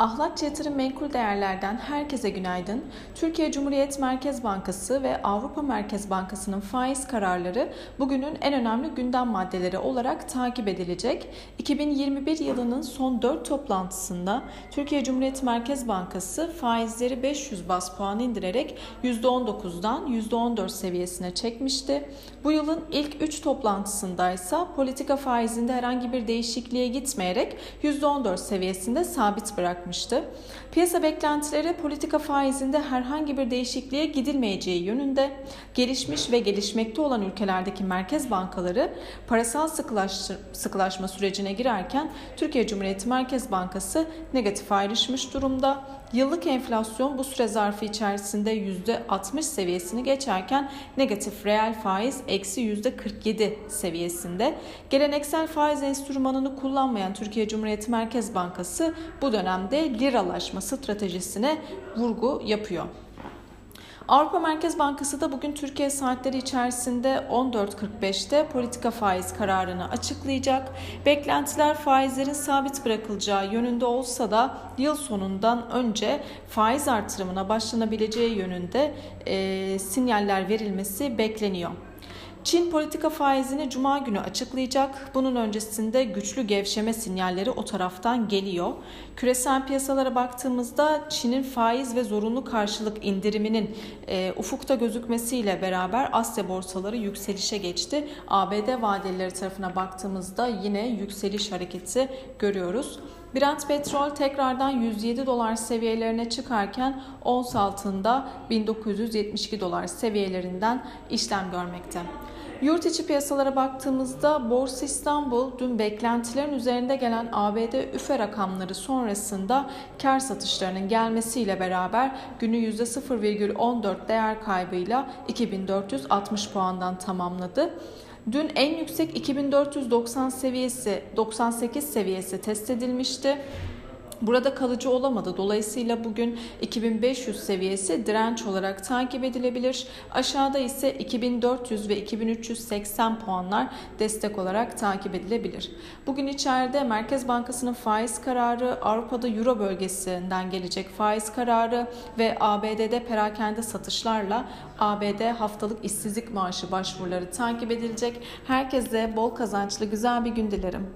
Ahlatçı Yatırım Menkul Değerler'den herkese günaydın. Türkiye Cumhuriyet Merkez Bankası ve Avrupa Merkez Bankası'nın faiz kararları bugünün en önemli gündem maddeleri olarak takip edilecek. 2021 yılının son 4 toplantısında Türkiye Cumhuriyet Merkez Bankası faizleri 500 bas puan indirerek %19'dan %14 seviyesine çekmişti. Bu yılın ilk 3 toplantısında ise politika faizinde herhangi bir değişikliğe gitmeyerek %14 seviyesinde sabit bırakmıştı yapmıştı. Piyasa beklentileri politika faizinde herhangi bir değişikliğe gidilmeyeceği yönünde gelişmiş ve gelişmekte olan ülkelerdeki merkez bankaları parasal sıkılaşma sürecine girerken Türkiye Cumhuriyeti Merkez Bankası negatif ayrışmış durumda. Yıllık enflasyon bu süre zarfı içerisinde %60 seviyesini geçerken negatif reel faiz eksi %47 seviyesinde. Geleneksel faiz enstrümanını kullanmayan Türkiye Cumhuriyeti Merkez Bankası bu dönemde liralaşma stratejisine vurgu yapıyor. Avrupa Merkez Bankası da bugün Türkiye saatleri içerisinde 14.45'te politika faiz kararını açıklayacak. Beklentiler faizlerin sabit bırakılacağı yönünde olsa da yıl sonundan önce faiz artırımına başlanabileceği yönünde e, sinyaller verilmesi bekleniyor. Çin politika faizini cuma günü açıklayacak. Bunun öncesinde güçlü gevşeme sinyalleri o taraftan geliyor. Küresel piyasalara baktığımızda Çin'in faiz ve zorunlu karşılık indiriminin e, ufukta gözükmesiyle beraber Asya borsaları yükselişe geçti. ABD vadeleri tarafına baktığımızda yine yükseliş hareketi görüyoruz. Brent petrol tekrardan 107 dolar seviyelerine çıkarken ons altında 1972 dolar seviyelerinden işlem görmekte. Yurt içi piyasalara baktığımızda Borsa İstanbul dün beklentilerin üzerinde gelen ABD üfe rakamları sonrasında kar satışlarının gelmesiyle beraber günü %0,14 değer kaybıyla 2460 puandan tamamladı. Dün en yüksek 2490 seviyesi 98 seviyesi test edilmişti. Burada kalıcı olamadı. Dolayısıyla bugün 2500 seviyesi direnç olarak takip edilebilir. Aşağıda ise 2400 ve 2380 puanlar destek olarak takip edilebilir. Bugün içeride Merkez Bankası'nın faiz kararı, Avrupa'da Euro bölgesinden gelecek faiz kararı ve ABD'de perakende satışlarla ABD haftalık işsizlik maaşı başvuruları takip edilecek. Herkese bol kazançlı güzel bir gün dilerim.